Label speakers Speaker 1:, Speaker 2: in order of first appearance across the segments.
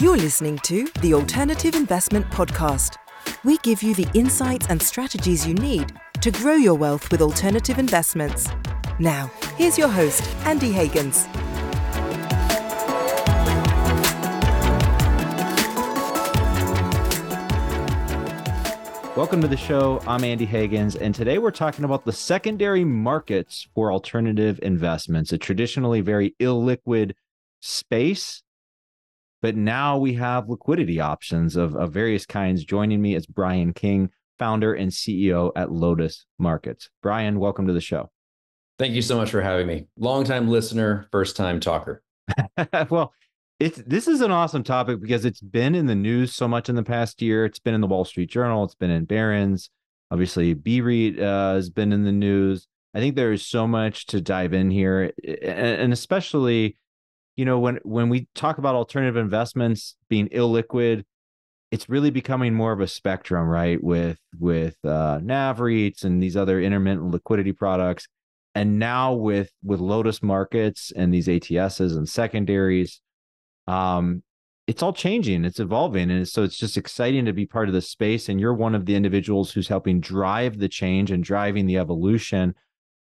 Speaker 1: You're listening to the Alternative Investment Podcast. We give you the insights and strategies you need to grow your wealth with alternative investments. Now, here's your host, Andy Hagans.
Speaker 2: Welcome to the show. I'm Andy Hagans, and today we're talking about the secondary markets for alternative investments, a traditionally very illiquid space. But now we have liquidity options of, of various kinds. Joining me is Brian King, founder and CEO at LODAS Markets. Brian, welcome to the show.
Speaker 3: Thank you so much for having me. Longtime listener, first time talker.
Speaker 2: well, it's this is an awesome topic because it's been in the news so much in the past year. It's been in the Wall Street Journal. It's been in Barron's. Obviously, BREIT uh, has been in the news. I think there is so much to dive in here, and, especially, you know, when when we talk about alternative investments being illiquid, it's really becoming more of a spectrum, right? With with uh, NAV REITs and these other intermittent liquidity products, and now with with LODAS Markets and these ATSs and secondaries um, it's all changing, it's evolving. And so it's just exciting to be part of the space. And you're one of the individuals who's helping drive the change and driving the evolution.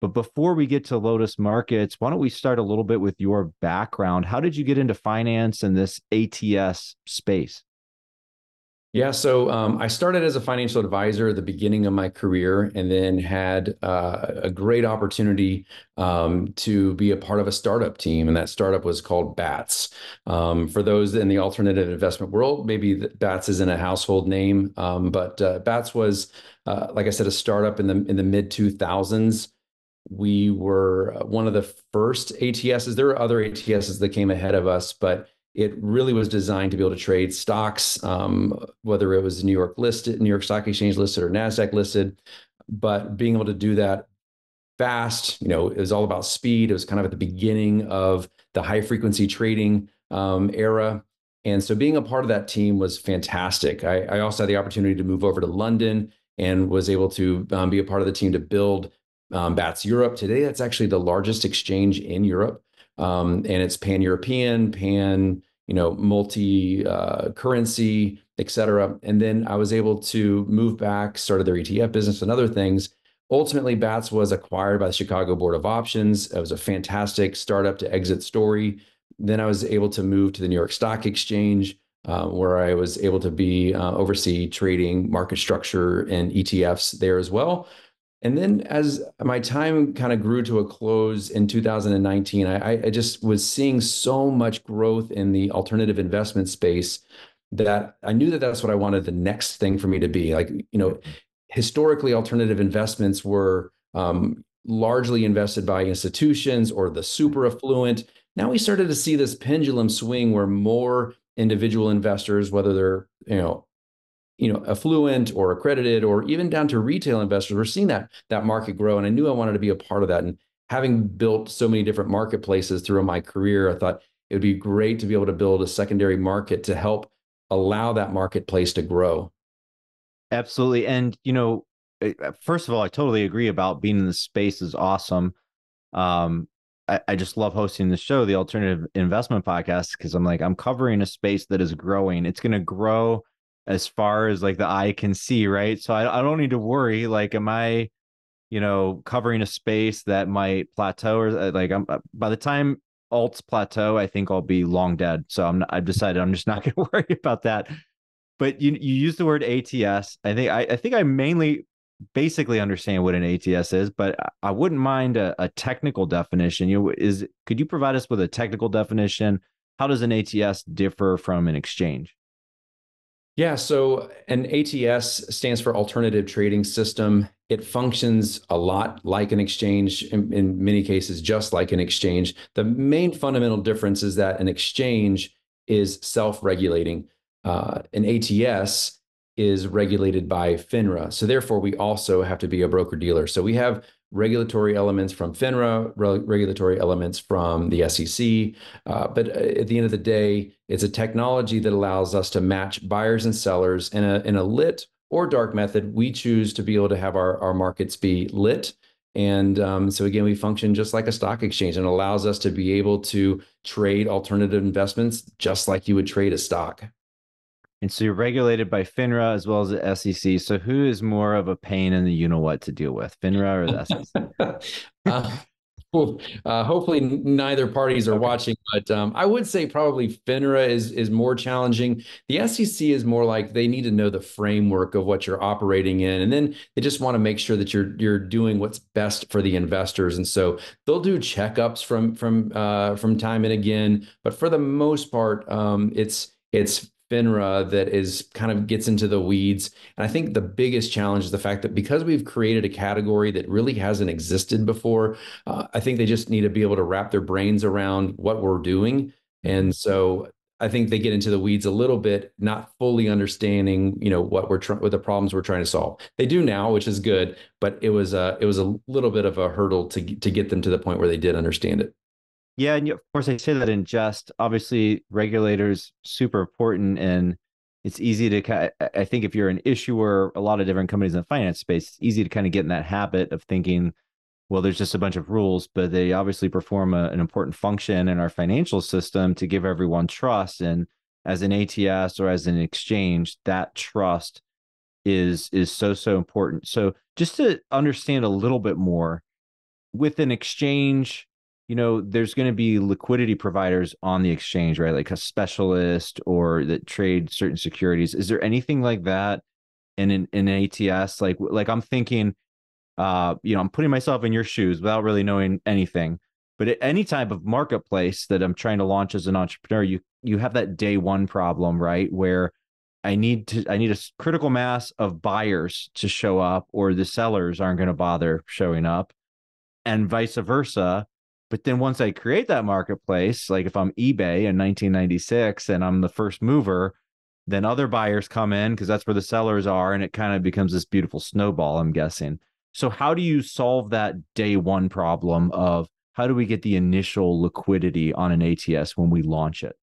Speaker 2: But before we get to LODAS Markets, why don't we start a little bit with your background? How did you get into finance and this ATS space?
Speaker 3: Yeah, so um, I started as a financial advisor at the beginning of my career, and then had uh, a great opportunity um, to be a part of a startup team, and that startup was called Bats. Um, for those in the alternative investment world, maybe Bats isn't a household name, um, but uh, Bats was, uh, like I said, a startup in the in the mid two thousands. We were one of the first ATSs. There were other ATSs that came ahead of us, but it really was designed to be able to trade stocks, um, whether it was New York listed, New York Stock Exchange listed, or Nasdaq listed. But being able to do that fast, you know, it was all about speed. It was kind of at the beginning of the high frequency trading um, era. And so being a part of that team was fantastic. I, I, also had the opportunity to move over to London and was able to um, be a part of the team to build um, BATS Europe. Today, that's actually the largest exchange in Europe um, and it's pan European, pan you know multi uh, currency, et cetera. And then I was able to move back, started their ETF business and other things. Ultimately, Bats was acquired by the Chicago Board of Options. It was a fantastic startup to exit story. Then I was able to move to the New York Stock Exchange, uh, where I was able to be uh, oversee trading, market structure, and ETFs there as well. And then as my time kind of grew to a close in 2019, I, I just was seeing so much growth in the alternative investment space that I knew that that's what I wanted the next thing for me to be. Like, you know, historically, alternative investments were um, largely invested by institutions or the super affluent. Now we started to see this pendulum swing where more individual investors, whether they're you know you know affluent or accredited or even down to retail investors we're seeing that that market grow. And i knew i wanted to be a part of that. And having built so many different marketplaces through my career i thought it would be great to be able to build a secondary market to help allow that marketplace to grow.
Speaker 2: Absolutely. And you know eh, uh, first of all i totally agree about being in the space is awesome. Um I, I just love hosting the show the alternative investment podcast because i'm like i'm covering a space that is growing. It's going to grow as far as like the eye can see, right? So I, I don't need to worry. Like, am I, you know, covering a space that might plateau or uh, like I'm uh, by the time alts plateau, I think I'll be long dead. So I'm not, I've decided I'm just not going to worry about that. But you you use the word ATS. I think I, I think I mainly basically understand what an ATS is, but I wouldn't mind a, a technical definition. You is could you provide us with a technical definition? How does an ATS differ from an exchange?
Speaker 3: Yeah, so an ATS stands for Alternative Trading System. It functions a lot like an exchange, in, in, many cases, just like an exchange. The main fundamental difference is that an exchange is self regulating. Uh, an ATS is regulated by FINRA. So, therefore, we also have to be a broker dealer. So, we have regulatory elements from FINRA, re- regulatory elements from the SEC. Uh, but uh, at the end of the day, it's a technology that allows us to match buyers and sellers in a, in a lit or dark method. We choose to be able to have our, our markets be lit. And um, so again, we function just like a stock exchange and allows us to be able to trade alternative investments just like you would trade a stock.
Speaker 2: And so you're regulated by FINRA as well as the SEC. So who is more of a pain in the you know what to deal with, FINRA or the SEC?
Speaker 3: uh, uh, hopefully neither parties are watching, but um, I would say probably FINRA is is more challenging. The SEC is more like they need to know the framework of what you're operating in, and then they just want to make sure that you're you're doing what's best for the investors. And so they'll do checkups from from uh, from time and again, but for the most part, um, it's it's FINRA that is kind of gets into the weeds. And I think the biggest challenge is the fact that because we've created a category that really hasn't existed before, uh, I think they just need to be able to wrap their brains around what we're doing. And so I think they get into the weeds a little bit, not fully understanding, you know, what we're trying, what the problems we're trying to solve. They do now, which is good, but it was a, it was a little bit of a hurdle to to get them to the point where they did understand it.
Speaker 2: Yeah, and of course I say that in jest. Obviously, regulators super important, and it's easy to. Kind. Of, I think if you're an issuer, a lot of different companies in the finance space, it's easy to kind of get in that habit of thinking, well, there's just a bunch of rules, but they obviously perform a, an important function in our financial system to give everyone trust. And as an ATS or as an exchange, that trust is is so so important. So just to understand a little bit more, with an exchange you know, there's going to be liquidity providers on the exchange, right? Like a specialist or that trade certain securities. Is there anything like that in an, in ATS? Like, like I'm thinking, uh, you know, I'm putting myself in your shoes without really knowing anything. But at any type of marketplace that I'm trying to launch as an entrepreneur, you you have that day one problem, right? Where I need to I need a critical mass of buyers to show up, or the sellers aren't going to bother showing up, and vice versa but then once I create that marketplace, like if I'm eBay in 1996 and I'm the first mover, then other buyers come in because that's where the sellers are. And it kind of becomes this beautiful snowball, I'm guessing. So, how do you solve that day one problem of how do we get the initial liquidity on an ATS when we launch it?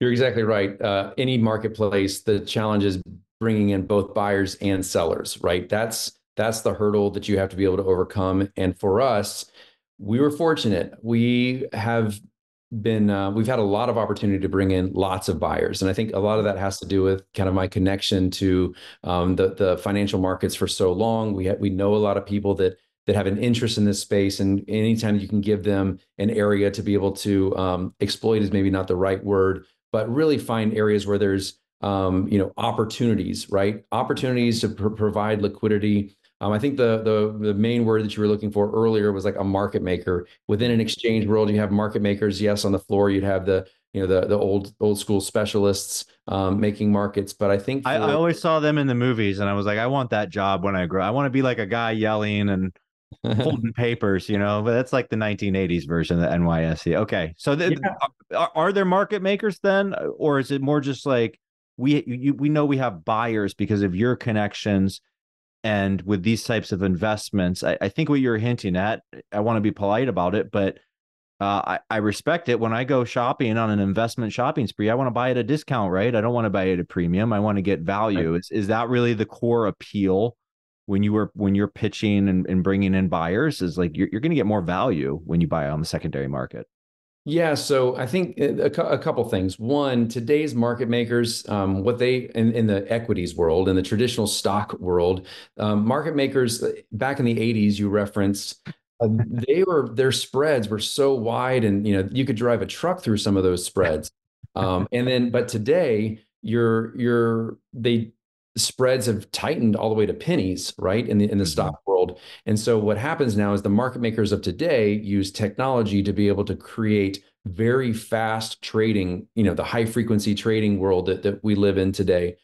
Speaker 3: You're exactly right. Uh, any marketplace, the challenge is bringing in both buyers and sellers, right? That's that's the hurdle that you have to be able to overcome. And for us, we were fortunate. We have been uh, we've had a lot of opportunity to bring in lots of buyers and i think a lot of that has to do with kind of my connection to um, the the financial markets for so long we ha- we know a lot of people that that have an interest in this space and anytime you can give them an area to be able to um, exploit is maybe not the right word but really find areas where there's um, you know opportunities right opportunities to pr- provide liquidity um, I think the, the the main word that you were looking for earlier was like a market maker. Within an exchange world, you have market makers. Yes, on the floor, you'd have the you know the the old old school specialists um, making markets. But I think
Speaker 2: for... I, I, always saw them in the movies, and I was like, I want that job when I grow. I want to be like a guy yelling and holding papers, you know. But that's like the 1980s version of the NYSE. Okay, so the, yeah. are, are there market makers then, or is it more just like we you, we know we have buyers because of your connections? And with these types of investments, I, I think what you're hinting at, I want to be polite about it, but uh, I, I respect it. When I go shopping on an investment shopping spree, I want to buy at a discount, right? I don't want to buy at a premium. I want to get value. Right. Is is that really the core appeal when you were when you're pitching and, and bringing in buyers? Is like you're you're going to get more value when you buy on the secondary market.
Speaker 3: Yeah, so I think uh, a, a couple things. One, today's market makers, um, what they in, in, the equities world, in the traditional stock world, um, market makers uh, back in the '80s, you referenced, uh, they were their spreads were so wide, and you know you could drive a truck through some of those spreads. Um, and then, but today, you're you're they spreads have tightened all the way to pennies, right? In the in the mm-hmm. stock world. And so what happens now is the market makers of today use technology to be able to create very fast trading, you know, the high frequency trading world that, that we live in today.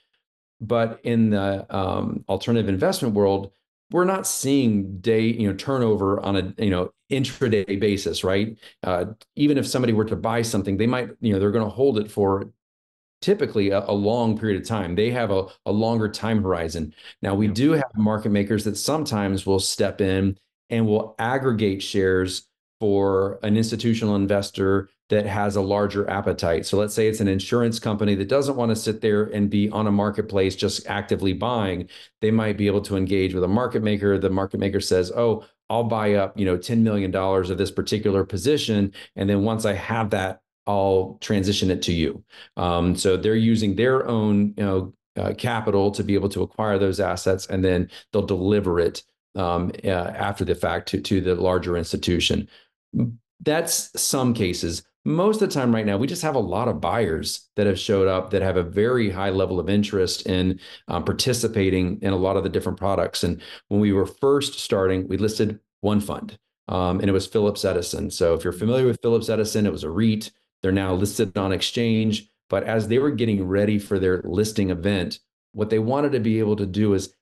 Speaker 3: But in the um, alternative investment world, we're not seeing day, you know, turnover on a, you know, intraday basis, right? Uh, even if somebody were to buy something, they might, you know, they're going to hold it for typically a, a, long period of time. They have a, a longer time horizon. Now, we do have market makers that sometimes will step in and will aggregate shares for an institutional investor that has a larger appetite. So let's say it's an insurance company that doesn't want to sit there and be on a marketplace just actively buying. They might be able to engage with a market maker. The market maker says, "Oh, I'll buy up, you know, $10 million of this particular position. And then once I have that, I'll transition it to you. Um, so they're using their own, you know, uh, capital to be able to acquire those assets, and then they'll deliver it um, uh, after the fact to, to the larger institution. That's some cases. Most of the time, right now, we just have a lot of buyers that have showed up that have a very high level of interest in um, participating in a lot of the different products. And when we were first starting, we listed one fund, um, and it was Phillips Edison. So if you're familiar with Phillips Edison, it was a REIT. They're now listed on exchange. But as they were getting ready for their listing event, what they wanted to be able to do is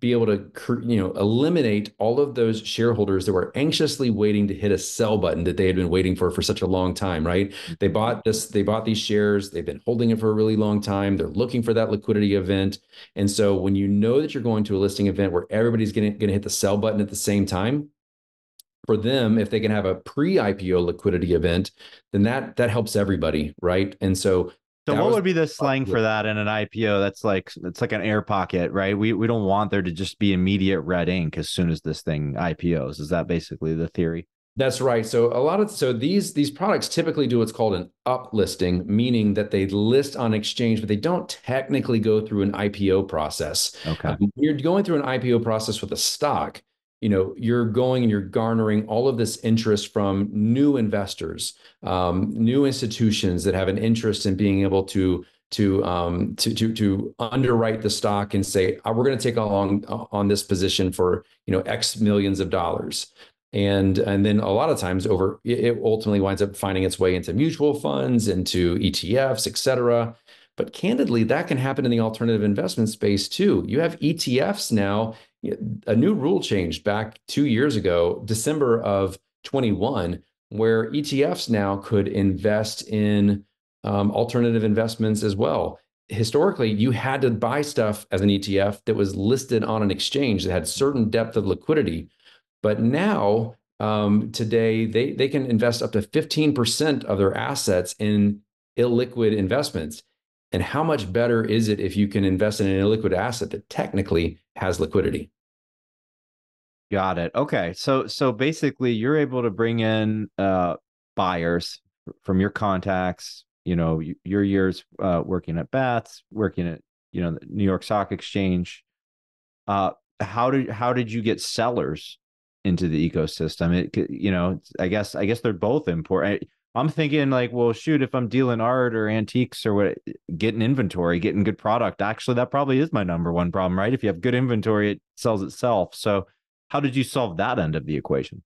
Speaker 3: be able to you know eliminate all of those shareholders that were anxiously waiting to hit a sell button that they had been waiting for for such a long time right? Mm-hmm. They bought this they bought these shares. They've been holding it for a really long time. They're looking for that liquidity event. And so when you know that you're going to a listing event where everybody's going to hit the sell button at the same time for them if they can have a pre-ipo liquidity event then that that helps everybody right and so
Speaker 2: so what would be the slang for that in an IPO? That's like it's like an air pocket, right? We we don't want there to just be immediate red ink as soon as this thing IPOs. Is that basically the theory?
Speaker 3: That's right. So a lot of so these these products typically do what's called an uplisting, meaning that they list on exchange, but they don't technically go through an IPO process.
Speaker 2: Okay. Um,
Speaker 3: you're going through an IPO process with a stock you know you're going and you're garnering all of this interest from new investors um, new institutions that have an interest in being able to to um, to to to underwrite the stock and say oh, we're going to take along uh, on this position for you know x millions of dollars. And and then a lot of times over it ultimately winds up finding its way into mutual funds into etfs et cetera. But candidly that can happen in the alternative investment space too. You have etfs now a new rule changed back two years ago, December of 21, where ETFs now could invest in um, alternative investments as well. Historically, you had to buy stuff as an ETF that was listed on an exchange that had certain depth of liquidity. But now, um, today, they, they can invest up to 15% of their assets in illiquid investments. And how much better is it if you can invest in an illiquid asset that technically has liquidity?
Speaker 2: Got it. Okay. So so basically you're able to bring in uh buyers from your contacts, you know, your years uh working at Bats, working at, you know, the New York Stock Exchange. Uh how did how did you get sellers into the ecosystem? It you know, I guess I guess they're both important. I'm thinking like, well, shoot, if I'm dealing art or antiques or what, getting inventory, getting good product, actually, that probably is my number one problem, right? If you have good inventory, it sells itself. So, how did you solve that end of the equation?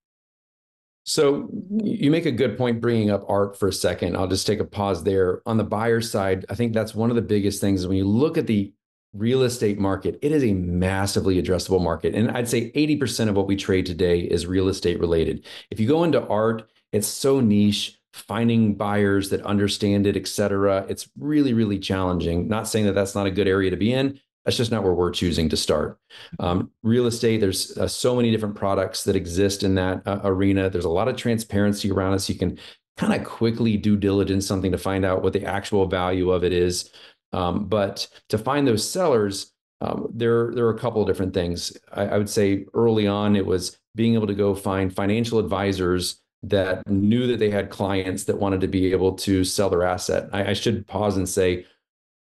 Speaker 3: So you make a good point bringing up art for a second. I'll just take a pause there. On the buyer side, I think that's one of the biggest things when you look at the real estate market, it is a massively addressable market. And I'd say 80% of what we trade today is real estate related. If you go into art, it's so niche finding buyers that understand it, et cetera. It's really, really challenging. Not saying that that's not a good area to be in that's just not where we're choosing to start. Um, real estate, there's uh, so many different products that exist in that uh, arena. There's a lot of transparency around us. You can kind of quickly due diligence something to find out what the actual value of it is. Um, but to find those sellers, um, there, there are a couple of different things. I, I would say early on, it was being able to go find financial advisors that knew that they had clients that wanted to be able to sell their asset. I, I should pause and say,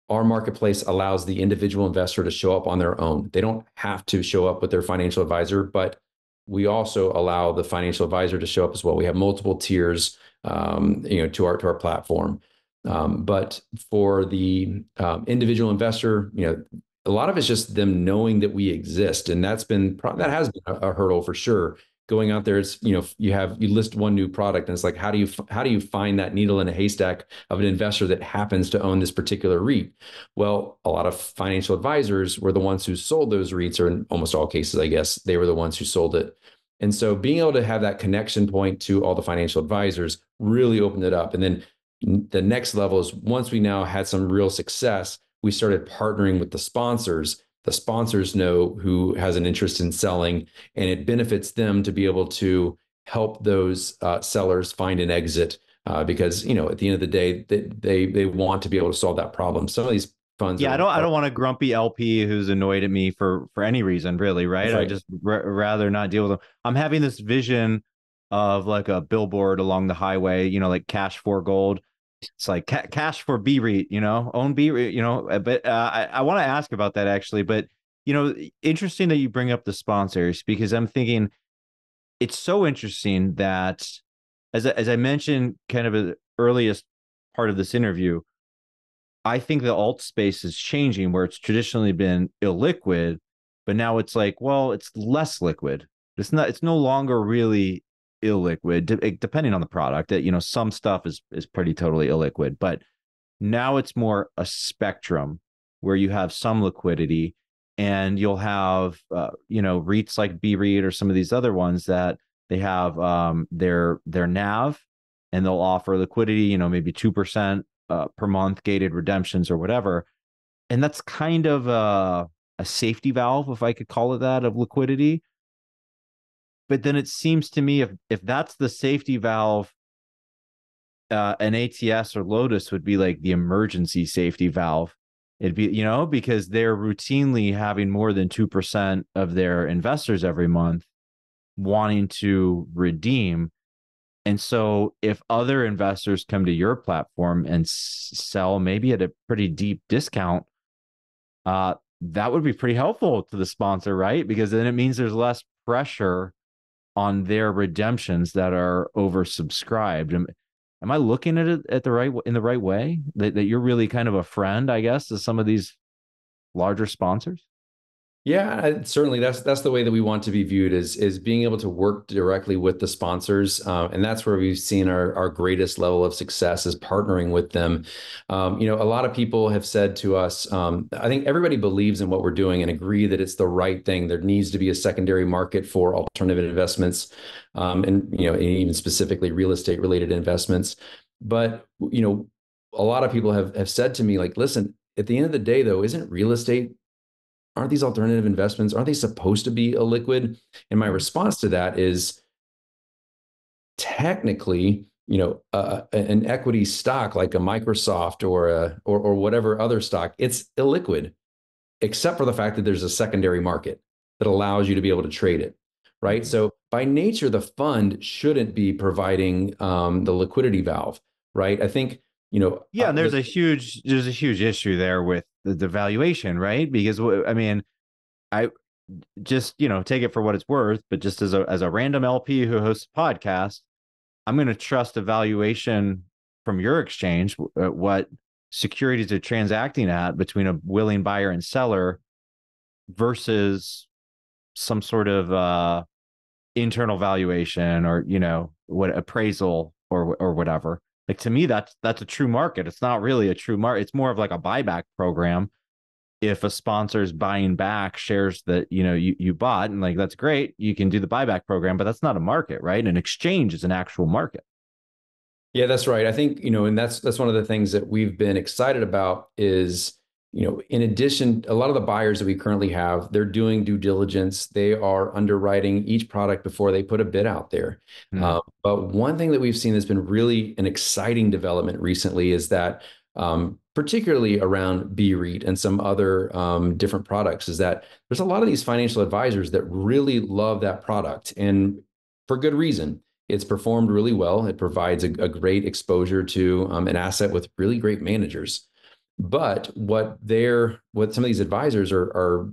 Speaker 3: our marketplace allows the individual investor to show up on their own. They don't have to show up with their financial advisor, but we also allow the financial advisor to show up as well. We have multiple tiers, um, you know, to our to our platform. Um, but for the um, individual investor, you know, a lot of it's just them knowing that we exist, and that's been that has been a, a hurdle for sure going out there it's you know you have you list one new product and it's like how do you how do you find that needle in a haystack of an investor that happens to own this particular REIT? Well a lot of financial advisors were the ones who sold those REITs or in almost all cases I guess they were the ones who sold it. And so being able to have that connection point to all the financial advisors really opened it up. And then the next level is once we now had some real success we started partnering with the sponsors the sponsors know who has an interest in selling, and it benefits them to be able to help those uh, sellers find an exit uh, because you know at the end of the day they, they they want to be able to solve that problem. Some of these funds.
Speaker 2: Yeah, I don't. I don't want a grumpy LP who's annoyed at me for for any reason, really. Right? right. I just r- rather not deal with them. I'm having this vision of like a billboard along the highway. You know, like cash for gold. It's like ca- cash for BREIT. You know, own BREIT. You know, uh, but uh, I I want to ask about that actually. But you know, interesting that you bring up the sponsors because I'm thinking it's so interesting that as I, as I mentioned, kind of the earliest part of this interview I think the alt space is changing where it's traditionally been illiquid, but now it's like, well, it's less liquid. It's not, it's no longer really illiquid, depending on the product. That you know, some stuff is is pretty totally illiquid, but now it's more a spectrum where you have some liquidity, and you'll have uh, you know REITs like BREIT or some of these other ones that they have um, their their NAV, and they'll offer liquidity, you know, maybe two percent uh, per month gated redemptions or whatever and that's kind of a, a safety valve if i could call it that of liquidity but then it seems to me if if that's the safety valve uh, an ats or LODAS would be like the emergency safety valve it'd be you know because they're routinely having more than 2% of their investors every month wanting to redeem and so if other investors come to your platform and s- sell maybe at a pretty deep discount, uh, that would be pretty helpful to the sponsor, right? Because then it means there's less pressure on their redemptions that are oversubscribed. Am, am I looking at it at the right in the right way? That that you're really kind of a friend, I guess, to some of these larger sponsors?
Speaker 3: Yeah, certainly that's that's the way that we want to be viewed is is being able to work directly with the sponsors, uh, and that's where we've seen our our greatest level of success is partnering with them. Um, you know, a lot of people have said to us, um, I think everybody believes in what we're doing and agree that it's the right thing. There needs to be a secondary market for alternative investments, um, and you know, even specifically real estate related investments. But you know, a lot of people have have said to me, like, listen, at the end of the day, though, isn't real estate aren't these alternative investments aren't they supposed to be illiquid and my response to that is technically you know uh, an equity stock like a microsoft or a or, or whatever other stock it's illiquid except for the fact that there's a secondary market that allows you to be able to trade it right? Mm-hmm. so by nature the fund shouldn't be providing um, the liquidity valve right? I think you know
Speaker 2: yeah uh, and there's the, a huge there's a huge issue there with the, the valuation right? Because i mean i just you know take it for what it's worth but just as a as a random lp who hosts a podcast i'm going to trust a valuation from your exchange uh, what securities are transacting at between a willing buyer and seller versus some sort of uh internal valuation or you know what appraisal or or whatever like to me, that's that's a true market. It's not really a true market. It's more of like a buyback program. If a sponsor is buying back shares that you know you, you bought, and like that's great, you can do the buyback program, but that's not a market, right? An exchange is an actual market.
Speaker 3: Yeah, that's right. I think, you know, and that's that's one of the things that we've been excited about is you know, in addition, a lot of the buyers that we currently have, they're doing due diligence. They are underwriting each product before they put a bid out there. Mm. Uh, but one thing that we've seen that's been really an exciting development recently is that, um, particularly around BREIT and some other um, different products, is that there's a lot of these financial advisors that really love that product and for good reason. It's performed really well. It provides a, a great exposure to um, an asset with really great managers. But what they're what some of these advisors are are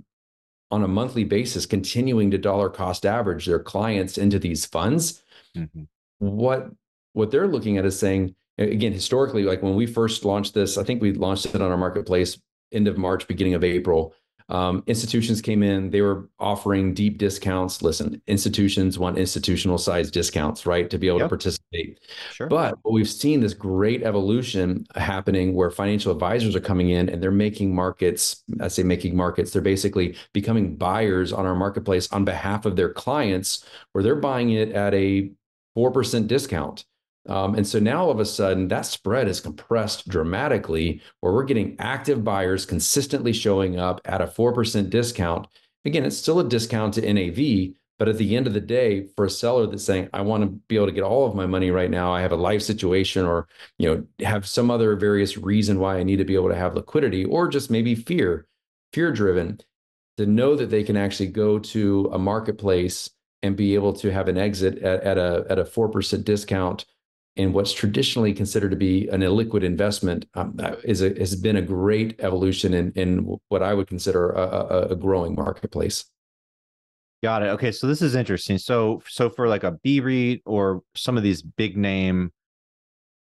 Speaker 3: on a monthly basis continuing to dollar cost average their clients into these funds. Mm-hmm. What what they're looking at is saying again historically like when we first launched this, I think we launched it on our marketplace end of March, beginning of April. Um, institutions came in, they were offering deep discounts. Listen, institutions want institutional size discounts, right, to be able yep. to participate. Sure. But we've seen this great evolution happening where financial advisors are coming in and they're making markets. I say making markets, they're basically becoming buyers on our marketplace on behalf of their clients, where they're buying it at a 4% discount. Um, and so now all of a sudden that spread is compressed dramatically where we're getting active buyers consistently showing up at a 4% discount. Again, it's still a discount to NAV, But at the end of the day, for a seller that's saying, I want to be able to get all of my money right now, I have a life situation or, you know, have some other various reason why I need to be able to have liquidity or just maybe fear, fear driven, to know that they can actually go to a marketplace and be able to have an exit at, at a at a 4% discount in what's traditionally considered to be an illiquid investment um, is a, has been a great evolution in, in what I would consider a, a growing marketplace.
Speaker 2: Got it. Okay, so this is interesting. So, so for like a BREIT or some of these big name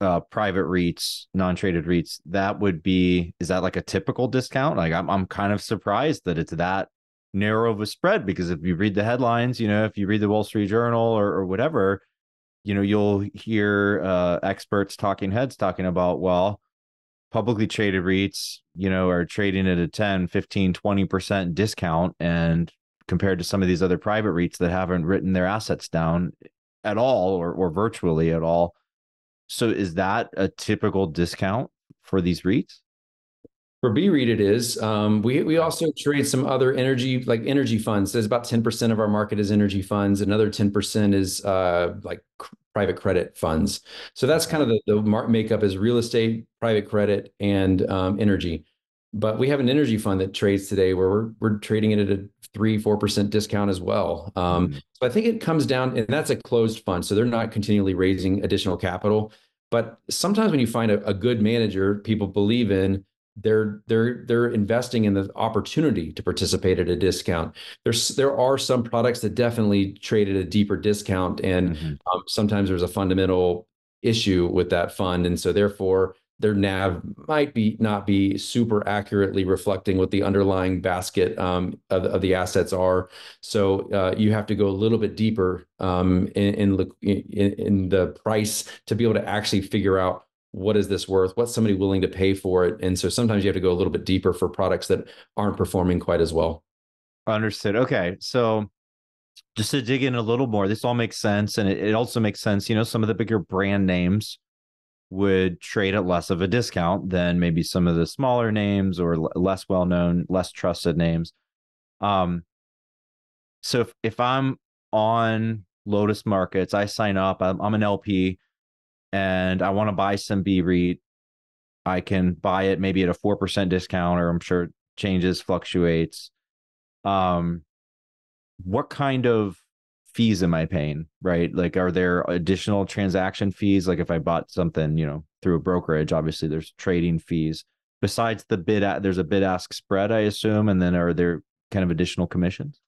Speaker 2: uh, private REITs, non-traded REITs, that would be is that like a typical discount? Like I'm I'm kind of surprised that it's that narrow of a spread because if you read the headlines, you know, if you read the Wall Street Journal or, or whatever, you know, you'll hear uh, experts talking heads talking about, well, publicly traded REITs, you know, are trading at a 10, 15, 20% discount. And compared to some of these other private REITs that haven't written their assets down at all or, or virtually at all. So is that a typical discount for these REITs?
Speaker 3: For BREIT, it is. Um, we we also trade some other energy, like energy funds. There's about 10% of our market is energy funds. Another 10% is uh, like private credit funds. So that's kind of the, the mark makeup is real estate, private credit, and um, energy. But we have an energy fund that trades today where we're we're trading it at a three four percent discount as well. Um, mm-hmm. So I think it comes down, and that's a closed fund, so they're not continually raising additional capital. But sometimes when you find a, a good manager, people believe in they're they're they're investing in the opportunity to participate at a discount. There's there are some products that definitely trade at a deeper discount, and mm-hmm. um, sometimes there's a fundamental issue with that fund, and so therefore their NAV might be not be super accurately reflecting what the underlying basket um, of, of, the assets are. So uh, you have to go a little bit deeper um, in, in, in the price to be able to actually figure out what is this worth? What's somebody willing to pay for it? And so sometimes you have to go a little bit deeper for products that aren't performing quite as well.
Speaker 2: Understood. Okay. So just to dig in a little more, this all makes sense. And it, it also makes sense, you know, some of the bigger brand names would trade at less of a discount than maybe some of the smaller names or l- less well known, less trusted names. Um, so if, if I'm on LODAS Markets, I sign up, I'm, I'm an LP and I want to buy some BREIT, I can buy it maybe at a 4% discount, or I'm sure changes, fluctuates. Um, what kind of fees am I paying? Right. Like, are there additional transaction fees? Like, if I bought something, you know, through a brokerage, obviously there's trading fees. Besides the bid, there's a bid ask spread, I assume. And then are there kind of additional commissions?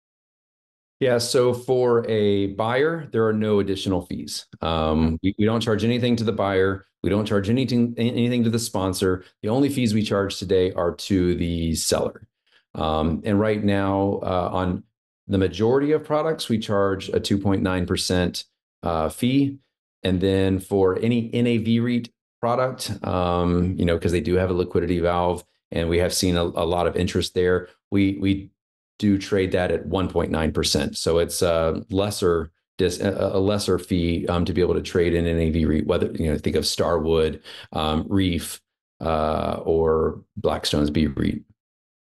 Speaker 3: Yeah, so for a buyer, there are no additional fees. Um, we, we, don't charge anything to the buyer. We don't charge anything anything to the sponsor. The only fees we charge today are to the seller. Um, and right now, uh, on the majority of products, we charge a 2.9% uh, fee. And then for any NAV REIT product, um, you know, because they do have a liquidity valve, and we have seen a, a lot of interest there. We we do trade that at 1.9%. So it's a lesser dis, a lesser fee um, to be able to trade in a NAV REIT, whether you know think of Starwood, um, Reef, uh, or Blackstone's BREIT.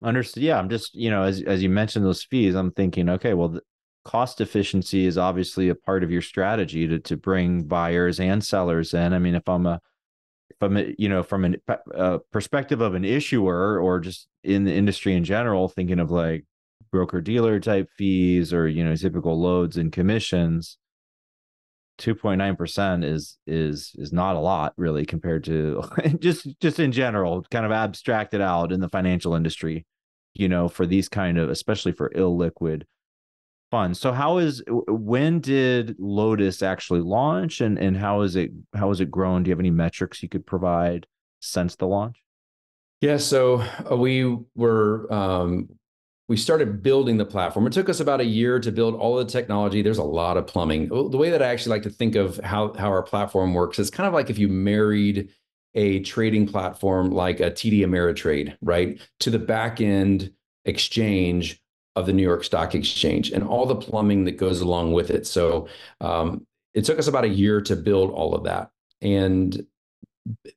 Speaker 2: Understood. Yeah, I'm just you know as as you mentioned those fees, I'm thinking okay, well, cost efficiency is obviously a part of your strategy to to bring buyers and sellers in. I mean, if I'm a from you know from a uh, perspective of an issuer or just in the industry in general, thinking of like broker dealer type fees or you know typical loads and commissions 2.9% is is is not a lot really compared to just just in general kind of abstracted out in the financial industry you know for these kind of especially for illiquid funds. So how is when did LODAS actually launch and and how is it how has it grown? Do you have any metrics you could provide since the launch?
Speaker 3: Yeah so uh, we were um, we started building the platform. It took us about a year to build all the technology. There's a lot of plumbing. The way that I actually like to think of how, how our platform works is kind of like if you married a trading platform like a TD Ameritrade, right, to the back end exchange of the New York Stock Exchange and all the plumbing that goes along with it. So um, it took us about a year to build all of that. And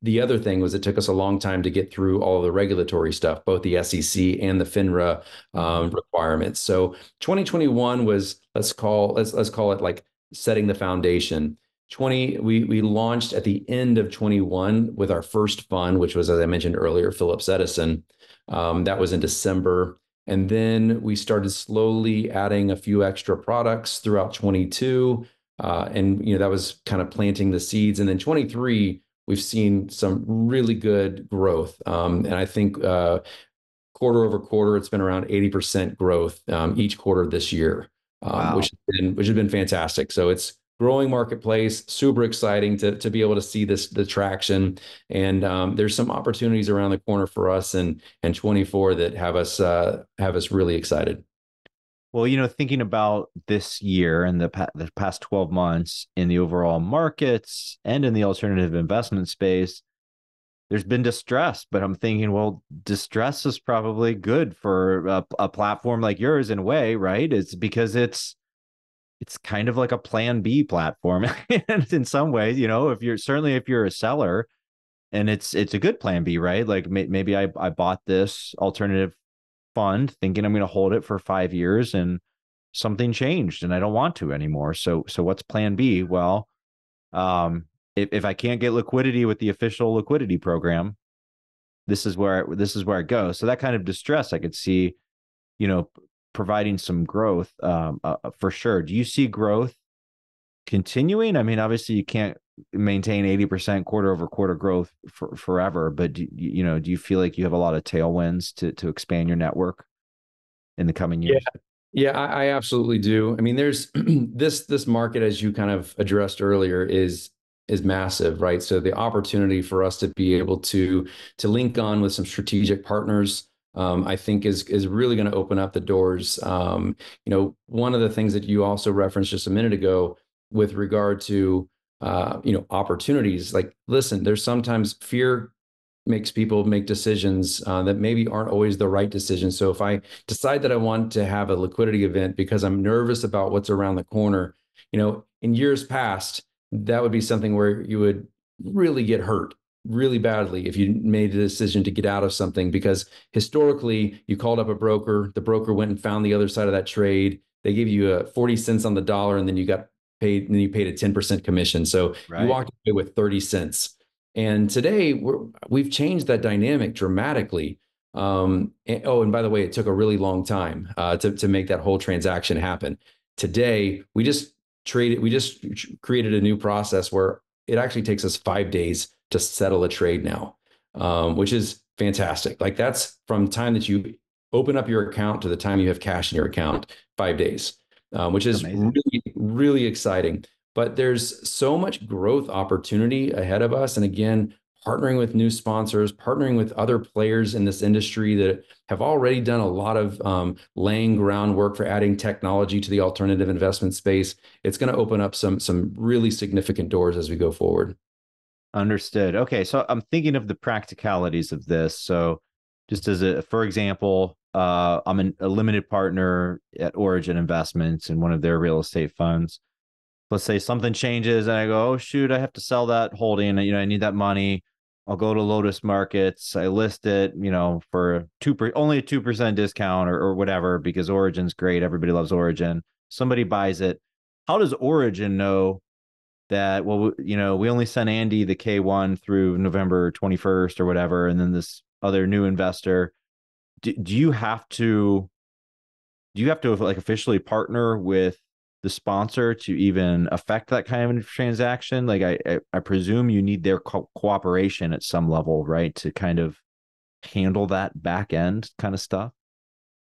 Speaker 3: the other thing was it took us a long time to get through all the regulatory stuff, both the SEC and the FINRA um, requirements. So 2021 was let's call let's let's call it like setting the foundation. 20 we we launched at the end of 21 with our first fund, which was as I mentioned earlier, Phillips Edison. Um, that was in December. And then we started slowly adding a few extra products throughout 22. Uh, and you know that was kind of planting the seeds. And then 23, we've seen some really good growth. Um, and I think uh, quarter over quarter, it's been around 80% growth um, each quarter this year, um, which has been which has been fantastic. So it's growing marketplace super exciting to, to be able to see this the traction and um, there's some opportunities around the corner for us and and 24 that have us uh, have us really excited
Speaker 2: well you know thinking about this year and the, pa- the past 12 months in the overall markets and in the alternative investment space there's been distress but i'm thinking well distress is probably good for a, a platform like yours in a way right it's because it's it's kind of like a plan B platform and in some ways, you know, if you're certainly if you're a seller and it's it's a good plan B, right? Like may, maybe I I bought this alternative fund thinking I'm going to hold it for 5 years and something changed and I don't want to anymore. So so what's plan B? Well, um if if I can't get liquidity with the official liquidity program, this is where this is where it goes. So that kind of distress I could see you know providing some growth um, uh, uh, for sure. Do you see growth continuing? I mean, obviously you can't maintain 80% quarter over quarter growth for, forever, but do, you know, do you feel like you have a lot of tailwinds to to expand your network in the coming years?
Speaker 3: Yeah. Yeah, I, I absolutely do. I mean, there's this this market, as you kind of addressed earlier, is is massive, right? So the opportunity for us to be able to to link on with some strategic partners, um, I think is is really going to open up the doors. Um, you know, one of the things that you also referenced just a minute ago with regard to uh, you know opportunities. Like, listen, there's sometimes fear makes people make decisions uh, that maybe aren't always the right decisions So if I decide that I want to have a liquidity event because I'm nervous about what's around the corner, you know, in years past, that would be something where you would really get hurt really badly if you made a decision to get out of something because historically you called up a broker the broker went and found the other side of that trade they gave you a 40 cents on the dollar and then you got paid and then you paid a 10% commission so right. you walked away with 30 cents and today we have changed that dynamic dramatically um, and, oh and by the way it took a really long time uh, to, to make that whole transaction happen today we just traded we just created a new process where it actually takes us five days to settle a trade now, um, which is fantastic. Like that's from time that you open up your account to the time you have cash in your account, five days, um, which is Amazing. really, really exciting. But there's so much growth opportunity ahead of us. And again, partnering with new sponsors, partnering with other players in this industry that have already done a lot of um, laying groundwork for adding technology to the alternative investment space. It's going to open up some some really significant doors as we go forward.
Speaker 2: Understood. Okay, so I'm thinking of the practicalities of this. So, just as a, for example, uh, I'm an, a limited partner at Origin Investments in one of their real estate funds. Let's say something changes, and I go, "Oh shoot, I have to sell that holding. You know, I need that money." I'll go to LODAS Markets. I list it, you know, for two per, only a two percent discount or, or whatever because Origin's great. Everybody loves Origin. Somebody buys it. How does Origin know that well you know we only sent andy the k1 through november 21st or whatever and then this other new investor do, do you have to do you have to like officially partner with the sponsor to even affect that kind of transaction like i i, I presume you need their co- cooperation at some level right to kind of handle that back end kind of stuff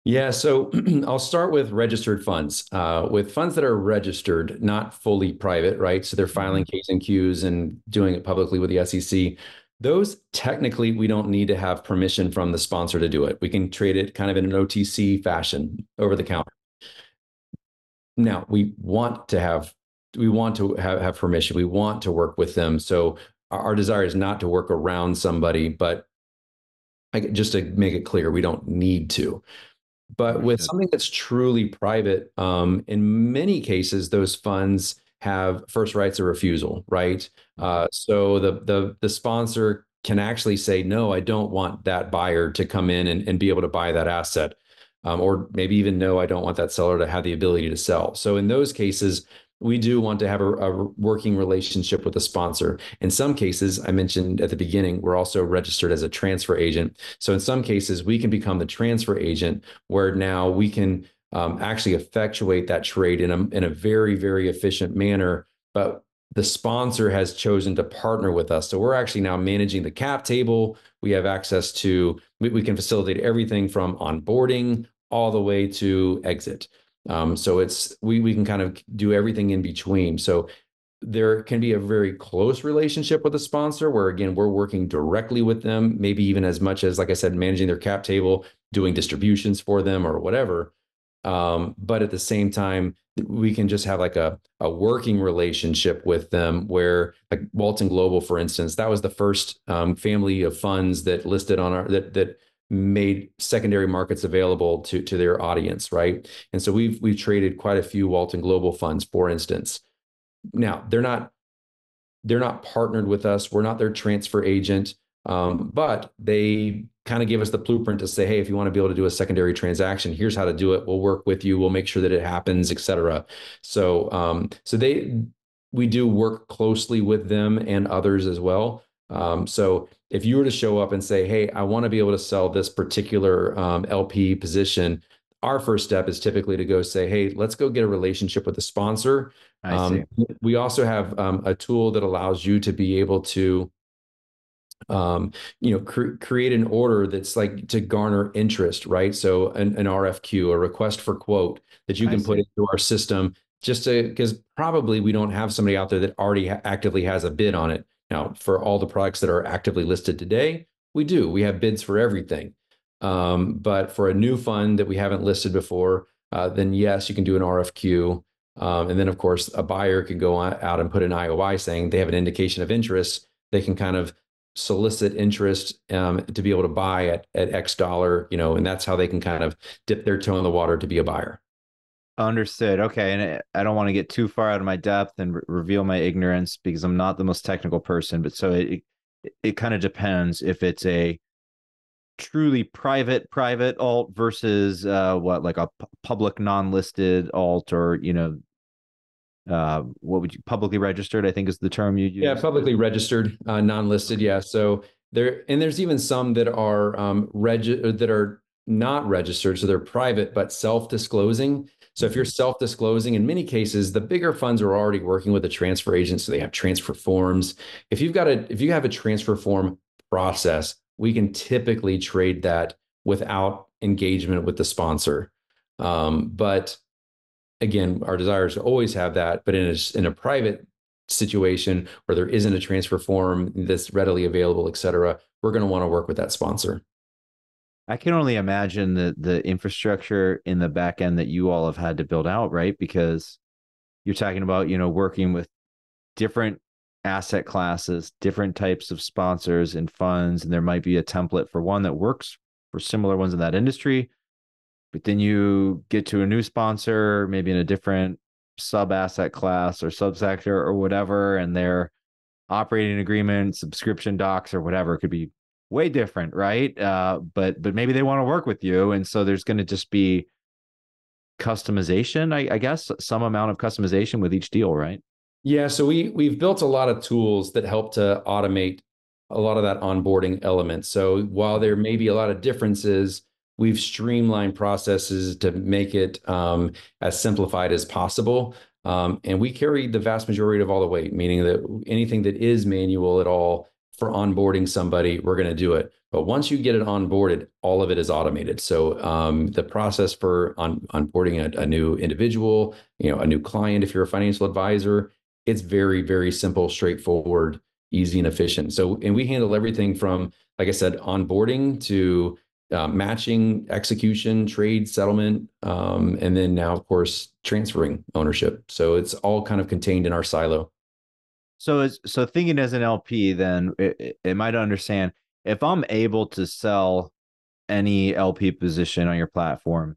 Speaker 3: yeah, so I'll start with registered funds. Uh, with funds that are registered, not fully private, right? So they're filing mm-hmm. K's and Q's and doing it publicly with the SEC. Those technically, we don't need to have permission from the sponsor to do it. We can trade it kind of in an OTC fashion over the counter. Now, we want to have we want to have, have permission. We want to work with them. So our, our desire is not to work around somebody, but I, just to make it clear, we don't need to. But with something that's truly private, um, in many cases, those funds have first rights of refusal, right? Uh, so the the the sponsor can actually say, no, I don't want that buyer to come in and, and be able to buy that asset. Um, or maybe even no, I don't want that seller to have the ability to sell. So in those cases, we do want to have a, a, working relationship with the sponsor. In some cases, I mentioned at the beginning, we're also registered as a transfer agent. So in some cases, we can become the transfer agent where now we can um, actually effectuate that trade in a, in a very, very efficient manner. But the sponsor has chosen to partner with us. So we're actually now managing the cap table. We have access to, we, we can facilitate everything from onboarding all the way to exit. Um, so it's we we can kind of do everything in between. So there can be a very close relationship with a sponsor where again we're working directly with them, maybe even as much as like I said, managing their cap table, doing distributions for them or whatever. Um, but at the same time, we can just have like a a working relationship with them where like Walton Global, for instance, that was the first um, family of funds that listed on our that that made secondary markets available to to their audience, right? And so we've we've traded quite a few Walton Global funds, for instance. Now they're not they're not partnered with us. We're not their transfer agent, um, but they kind of give us the blueprint to say, hey, if you want to be able to do a secondary transaction, here's how to do it. We'll work with you. We'll make sure that it happens, et cetera. So um, so they we do work closely with them and others as well. Um, so if you were to show up and say, "Hey, I want to be able to sell this particular um, LP position," our first step is typically to go say, "Hey, let's go get a relationship with a sponsor." Um, we also have um, a tool that allows you to be able to, um, you know, cre- create an order that's like to garner interest, right? So an, an RFQ, a request for quote, that you can put into our system, just to because probably we don't have somebody out there that already ha- actively has a bid on it. Now, for all the products that are actively listed today, we do. We have bids for everything. Um, but for a new fund that we haven't listed before, uh, then yes, you can do an RFQ. Um, and then, of course, a buyer can go out and put an IOI saying they have an indication of interest. They can kind of solicit interest um, to be able to buy at, at X dollar, you know, and that's how they can kind of dip their toe in the water to be a buyer.
Speaker 2: Understood. Okay. And I don't want to get too far out of my depth and re- reveal my ignorance because I'm not the most technical person. But so it, it, it kind of depends if it's a truly private, private alt versus uh, what, like a p- public non listed alt or, you know, uh, what would you publicly registered? I think is the term you use.
Speaker 3: Yeah, publicly registered, uh, non listed. Yeah. So there, and there's even some that are um, reg- that are not registered. So they're private, but self disclosing. So if you're self-disclosing, in many cases, the bigger funds are already working with a transfer agent, so they have transfer forms. If you've got a if you have a transfer form process, we can typically trade that without engagement with the sponsor. Um, but again, our desire is to always have that, but in a, in a private situation where there isn't a transfer form that's readily available, et cetera, we're going to want to work with that sponsor.
Speaker 2: I can only imagine the the infrastructure in the back end that you all have had to build out, right? Because you're talking about, you know, working with different asset classes, different types of sponsors and funds, and there might be a template for one that works for similar ones in that industry. But then you get to a new sponsor, maybe in a different sub asset class or subsector or whatever, and their operating agreement, subscription docs, or whatever could be way different, right? Uh, but but maybe they want to work with you, and so there's going to just be customization, I, I guess, some amount of customization with each deal, right?
Speaker 3: Yeah, so we we've built a lot of tools that help to automate a lot of that onboarding element. So while there may be a lot of differences, we've streamlined processes to make it um, as simplified as possible. Um, and we carry the vast majority of all the weight, meaning that anything that is manual at all for onboarding somebody, we're going to do it. But once you get it onboarded, all of it is automated. So um, the process for on, onboarding a, a, new individual, you know, a new client, if you're a financial advisor, it's very, very simple, straightforward, easy, and efficient. So, and we handle everything from, like I said, onboarding to uh, matching, execution, trade, settlement, um, and then now, of course, transferring ownership. So it's all kind of contained in our silo.
Speaker 2: So as so thinking as an LP, then it, it might understand if I'm able to sell any LP position on your platform,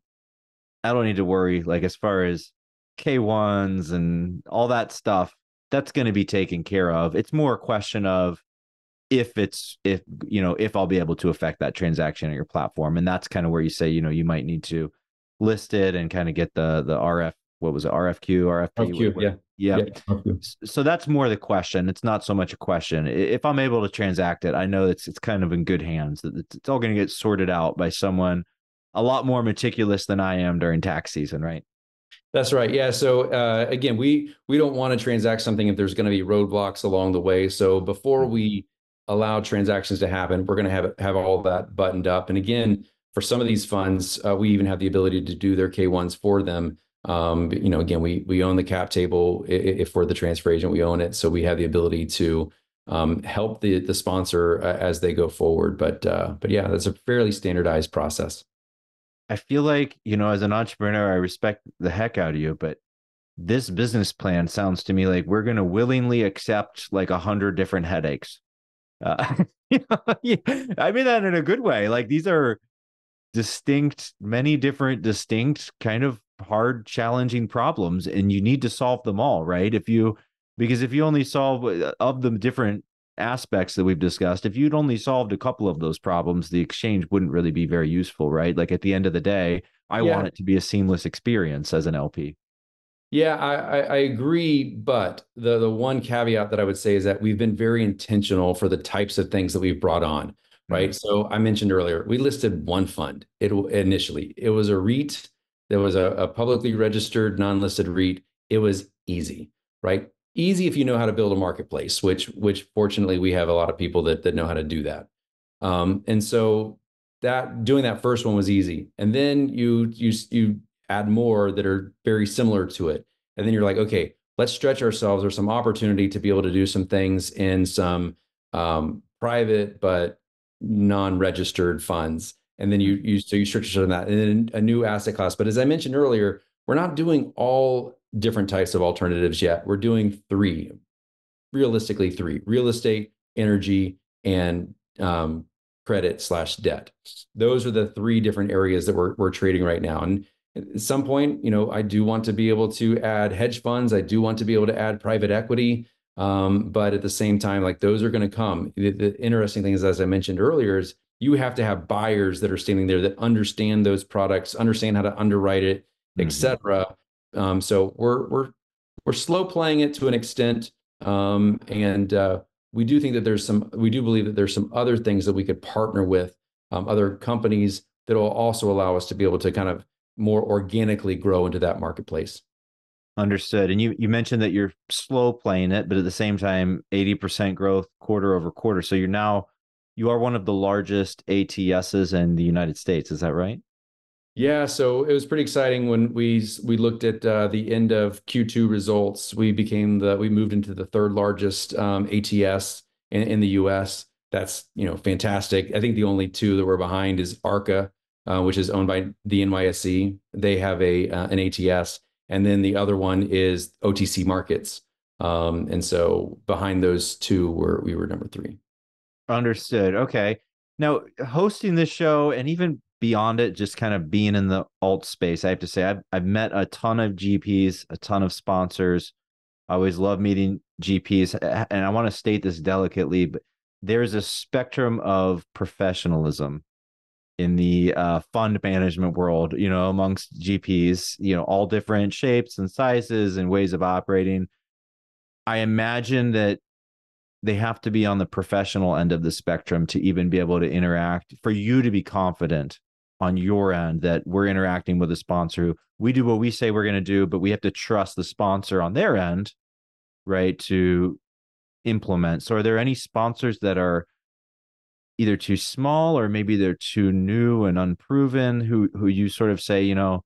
Speaker 2: I don't need to worry. Like as far as K1s and all that stuff, that's going to be taken care of. It's more a question of if it's if you know if I'll be able to affect that transaction on your platform, and that's kind of where you say you know you might need to list it and kind of get the the RF what was it RFQ RFP
Speaker 3: RFQ, yeah.
Speaker 2: yeah
Speaker 3: Yeah.
Speaker 2: so that's more the question it's not so much a question if I'm able to transact it I know it's it's kind of in good hands that it's, it's all going to get sorted out by someone a lot more meticulous than I am during tax season right
Speaker 3: That's right. Yeah. So uh, again, we we don't want to transact something if there's going to be roadblocks along the way. So before we allow transactions to happen, we're going to have have all that buttoned up. And again, for some of these funds, uh, we even have the ability to do their K1s for them. Um, you know, again, we we own the cap table. If we're the transfer agent, we own it, so we have the ability to um, help the the sponsor uh, as they go forward. But uh, but yeah, that's a fairly standardized process.
Speaker 2: I feel like, you know, as an entrepreneur, I respect the heck out of you, but this business plan sounds to me like we're going to willingly accept like a hundred different headaches. Uh, you know, I mean that in a good way. Like these are distinct, many different, distinct, kind of hard, challenging problems, and you need to solve them all, right? If you, because if you only solve uh, of the different aspects that we've discussed, if you'd only solved a couple of those problems, the exchange wouldn't really be very useful, right? Like at the end of the day, I
Speaker 3: Yeah.
Speaker 2: want it to be a seamless experience as an LP.
Speaker 3: Yeah, I, I, I agree, but the the one caveat that I would say is that we've been very intentional for the types of things that we've brought on, right? So I mentioned earlier, we listed one fund. It initially it was a REIT. There was a, a publicly registered non-listed REIT. It was easy, right? Easy if you know how to build a marketplace, which which fortunately we have a lot of people that that know how to do that. Um, and so that doing that first one was easy, and then you you you add more that are very similar to it. And then you're like, okay, let's stretch ourselves. There's some opportunity to be able to do some things in some um, private but non-registered funds. And then you you so you stretch yourself in that, and then a new asset class. But as I mentioned earlier, we're not doing all different types of alternatives yet. We're doing three, realistically three: real estate, energy, and um, credit slash debt. Those are the three different areas that we're we're trading right now. And at some point, you know, I do want to be able to add hedge funds. I do want to be able to add private equity. Um, but at the same time, like those are going to come. The, the interesting thing is, as I mentioned earlier, is you have to have buyers that are standing there that understand those products, understand how to underwrite it,
Speaker 2: Mhm.
Speaker 3: et cetera. Um, so we're we're we're slow playing it to an extent, um, and uh, we do think that there's some. We do believe that there's some other things that we could partner with um, other companies that will also allow us to be able to kind of more organically grow into that marketplace.
Speaker 2: Understood. And you you mentioned that you're slow playing it, but at the same time, 80% growth quarter over quarter. So you're now you are one of the largest ATSs in the United States. Is that right?
Speaker 3: Yeah, so it was pretty exciting when we we looked at uh, the end of Q2 results. We became the we moved into the third largest um, ATS in, in the U.S. That's you know fantastic. I think the only two that we're behind is Arca, uh, which is owned by the NYSE. They have a uh, an ATS, and then the other one is OTC Markets. Um, and so behind those two, were we were number three.
Speaker 2: Understood. Okay. Now, hosting this show and even beyond it, just kind of being in the alt space, I have to say I've I've met a ton of GPs, a ton of sponsors. I always love meeting GPs, and I want to state this delicately, but there's a spectrum of professionalism in the uh, fund management world. You know, amongst GPs, you know, all different shapes and sizes and ways of operating. I imagine that they have to be on the professional end of the spectrum to even be able to interact for you to be confident on your end that we're interacting with a sponsor who we do what we say we're going to do but we have to trust the sponsor on their end right to implement so are there any sponsors that are either too small or maybe they're too new and unproven who who you sort of say you know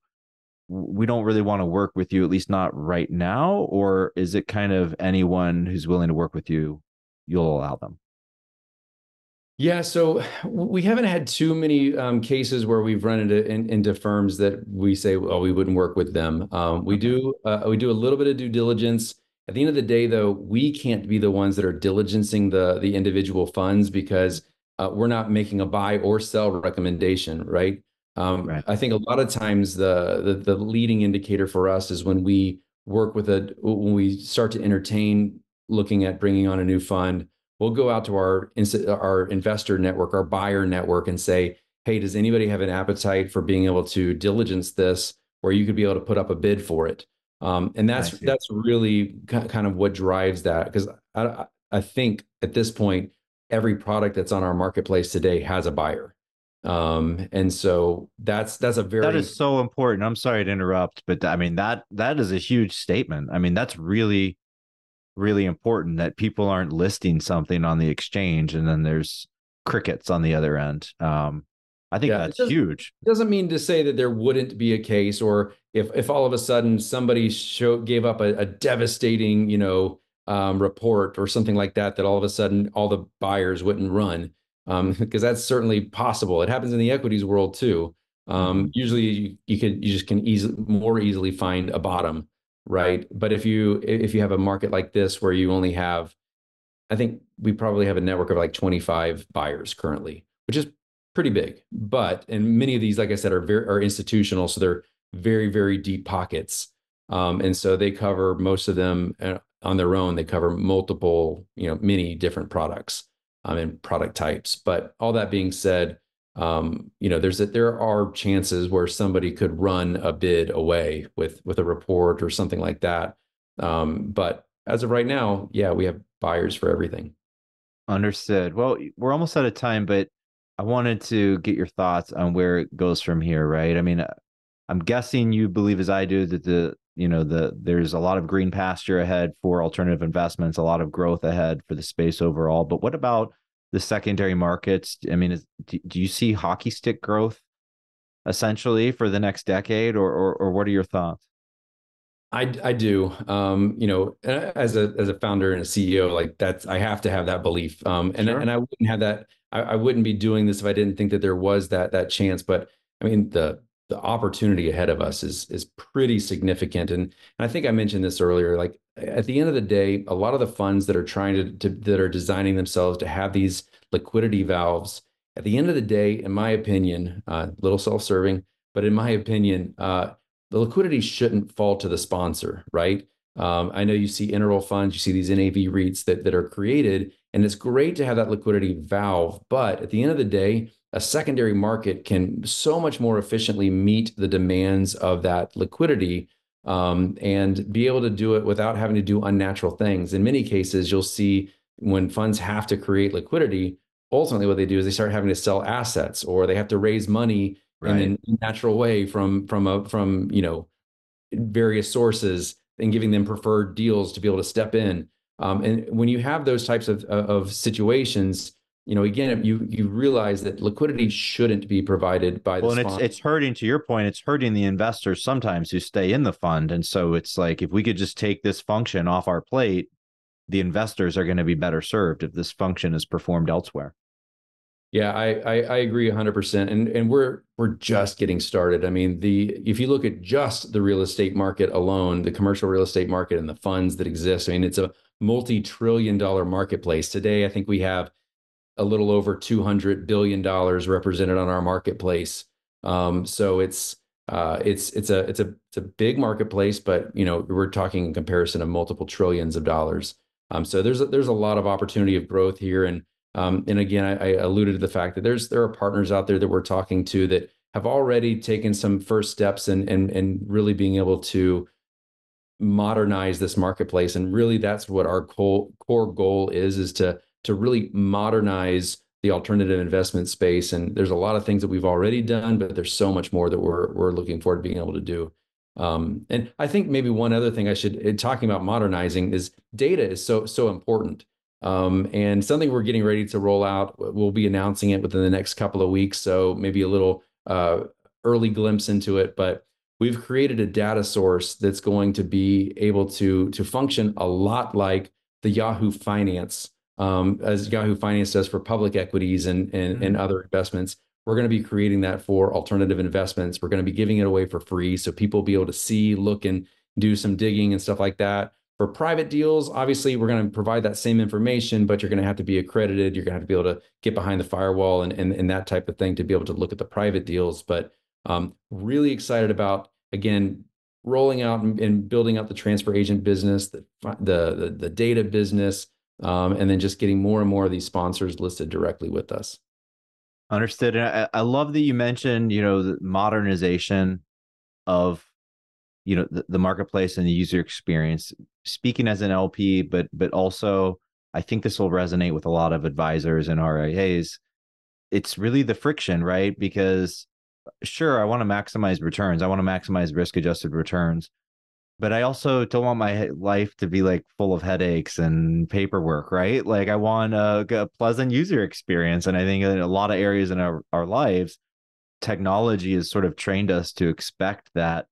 Speaker 2: we don't really want to work with you at least not right now or is it kind of anyone who's willing to work with you you'll allow them
Speaker 3: Yeah, so we haven't had too many um, cases where we've run into in, into firms that we say, "Oh, we wouldn't work with them." Um, we do uh, we do a little bit of due diligence. At the end of the day, though, we can't be the ones that are diligencing the the individual funds because uh, we're not making a buy or sell recommendation, right? Um, right. I think a lot of times the, the the leading indicator for us is when we work with a when we start to entertain looking at bringing on a new fund. We'll go out to our our investor network, our buyer network, and say, "Hey, does anybody have an appetite for being able to diligence this, where you could be able to put up a bid for it?" Um, and that's that's really kind of what drives that because I I think at this point every product that's on our marketplace today has a buyer. Um and so that's that's a very
Speaker 2: that is so important. I'm sorry to interrupt but i mean that that is a huge statement. I mean that's really really important that people aren't listing something on the exchange and then there's crickets on the other end. Um i think yeah, that's
Speaker 3: it
Speaker 2: huge.
Speaker 3: doesn't mean to say that there wouldn't be a case or if if all of a sudden somebody show gave up a, a devastating you know um, report or something like that that all of a sudden all the buyers wouldn't run um, because that's certainly possible. It happens in the equities world too. Um, mm-hmm. usually, you, you can you just can easily more easily find a bottom, right? But if you if you have a market like this where you only have, I think we probably have a network of like 25 buyers currently, which is pretty big. But and many of these, like I said, are very are institutional, so they're very very deep pockets, um, and so they cover most of them uh, on their own. They cover multiple, you know, many different products um, and product types. But all that being said, um, you know, there's a, there are chances where somebody could run a bid away with with a report or something like that. Um, but as of right now, yeah, we have buyers for everything.
Speaker 2: Understood. Well, we're almost out of time, but I wanted to get your thoughts on where it goes from here. Right? I mean, uh, I'm guessing you believe, as I do, that the you know the there's a lot of green pasture ahead for alternative investments a lot of growth ahead for the space overall but what about the secondary markets i mean is, do, do you see hockey stick growth essentially for the next decade or or, or what are your thoughts
Speaker 3: I, I do. Um, you know, as a as a founder and a CEO, like that's I have to have that belief. Um, and sure. and I wouldn't have that. I, I wouldn't be doing this if I didn't think that there was that that chance. But I mean, the the opportunity ahead of us is is pretty significant. And, and I think I mentioned this earlier. Like at the end of the day, a lot of the funds that are trying to, to that are designing themselves to have these liquidity valves. At the end of the day, in my opinion, a uh, little self-serving, but in my opinion, uh, the liquidity shouldn't fall to the sponsor, right? Um, I know you see interval funds, you see these NAV REITs that that are created, and it's great to have that liquidity valve. But at the end of the day, a secondary market can so much more efficiently meet the demands of that liquidity um, and be able to do it without having to do unnatural things. In many cases, you'll see when funds have to create liquidity, ultimately what they do is they start having to sell assets or they have to raise money right. in a natural way from from a from you know various sources and giving them preferred deals to be able to step in. Um, and when you have those types of, of situations, you know, again, you you realize that liquidity shouldn't be provided by the
Speaker 2: well, and it's it's hurting. To your point, it's hurting the investors sometimes who stay in the fund, and so it's like if we could just take this function off our plate, the investors are going to be better served if this function is performed elsewhere.
Speaker 3: Yeah, I I, I agree hundred percent, and and we're we're just getting started. I mean, the if you look at just the real estate market alone, the commercial real estate market and the funds that exist, I mean, it's a multi-trillion dollar marketplace today. I think we have a little over $200 billion represented on our marketplace. Um, so it's uh, it's it's a it's a it's a big marketplace, but you know we're talking in comparison of multiple trillions of dollars. Um, so there's a, there's a lot of opportunity of growth here, and um, and again I, I alluded to the fact that there's there are partners out there that we're talking to that have already taken some first steps and and and really being able to modernize this marketplace, and really that's what our core core goal is is to to really modernize the alternative investment space. And there's a lot of things that we've already done, but there's so much more that we're we're looking forward to being able to do. Um, and I think maybe one other thing I should talking about modernizing is data is so so important. Um, and something we're getting ready to roll out. We'll be announcing it within the next couple of weeks, so maybe a little uh, early glimpse into it. But we've created a data source that's going to be able to to function a lot like the Yahoo Finance um, as Yahoo Finance does for public equities and, and, mm-hmm. and other investments. We're going to be creating that for alternative investments. We're going to be giving it away for free so people will be able to see, look, and do some digging and stuff like that. For private deals, obviously, we're going to provide that same information, but you're going to have to be accredited. You're going to have to be able to get behind the firewall and, and, and that type of thing to be able to look at the private deals. But Um, really excited about again rolling out and, and, building out the transfer agent business, the the the, the data business, um, and then just getting more and more of these sponsors listed directly with us.
Speaker 2: Understood. And I, I love that you mentioned, you know, the modernization of, you know, the, the marketplace and the user experience. Speaking as an LP, but but also, I think this will resonate with a lot of advisors and RIAs. It's really the friction, right? Because sure, I want to maximize returns. I want to maximize risk adjusted returns. But I also don't want my life to be like full of headaches and paperwork, right? Like I want a, a pleasant user experience. And I think in a lot of areas in our, our lives, technology has sort of trained us to expect that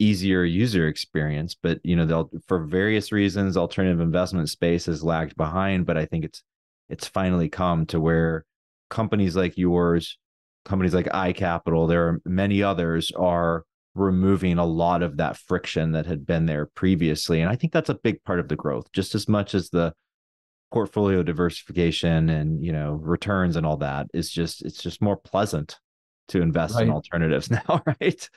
Speaker 2: easier user experience but you know they'll for various reasons alternative investment space has lagged behind but i think it's it's finally come to where companies like yours companies like iCapital, there are many others are removing a lot of that friction that had been there previously. And I think that's a big part of the growth, just as much as the portfolio diversification and you know returns and all that is just it's just more pleasant to invest right. in alternatives now, right?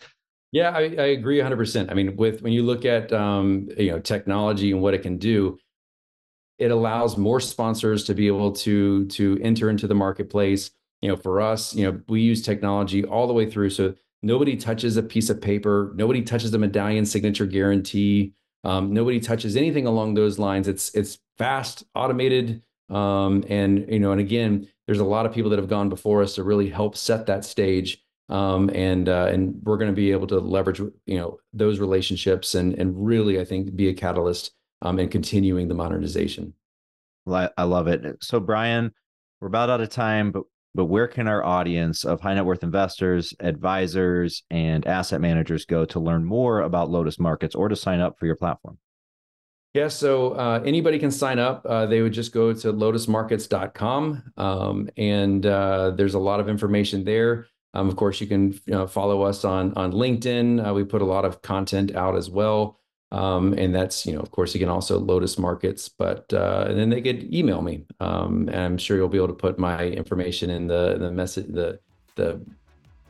Speaker 3: Yeah, I, I agree 100%. I mean, with when you look at um, you know technology and what it can do, it allows more sponsors to be able to to enter into the marketplace you know, for us, you know, we use technology all the way through. So nobody touches a piece of paper, nobody touches a medallion signature guarantee, um, nobody touches anything along those lines. It's it's fast, automated, um, and you know, and again, there's a lot of people that have gone before us to really help set that stage. Um, and uh, and we're going to be able to leverage you know those relationships and and really I think be a catalyst um, in continuing the modernization.
Speaker 2: I love it. So Brian, we're about out of time, but but where can our audience of high net worth investors, advisors, and asset managers go to learn more about LODAS Markets or to sign up for your platform?
Speaker 3: Yeah, so uh, anybody can sign up. Uh, they would just go to lodasmarkets.com, um, and uh, there's a lot of information there. Um, of course, you can you know, follow us on on LinkedIn. Uh, we put a lot of content out as well. Um, and that's, you know, of course, you can also LODAS Markets, but uh, and then they could email me. Um, and I'm sure you'll be able to put my information in the the message the the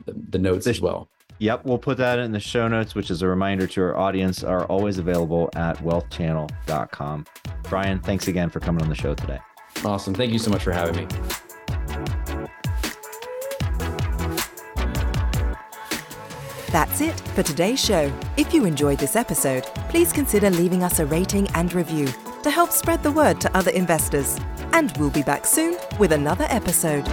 Speaker 3: the, the notes as well.
Speaker 2: Yep, we'll put that in the show notes, which is a reminder to our audience are always available at wealthchannel.com. Brian, thanks again for coming on the show today.
Speaker 3: Awesome. Thank you so much for having me.
Speaker 1: That's it for today's show. If you enjoyed this episode, please consider leaving us a rating and review to help spread the word to other investors. And we'll be back soon with another episode.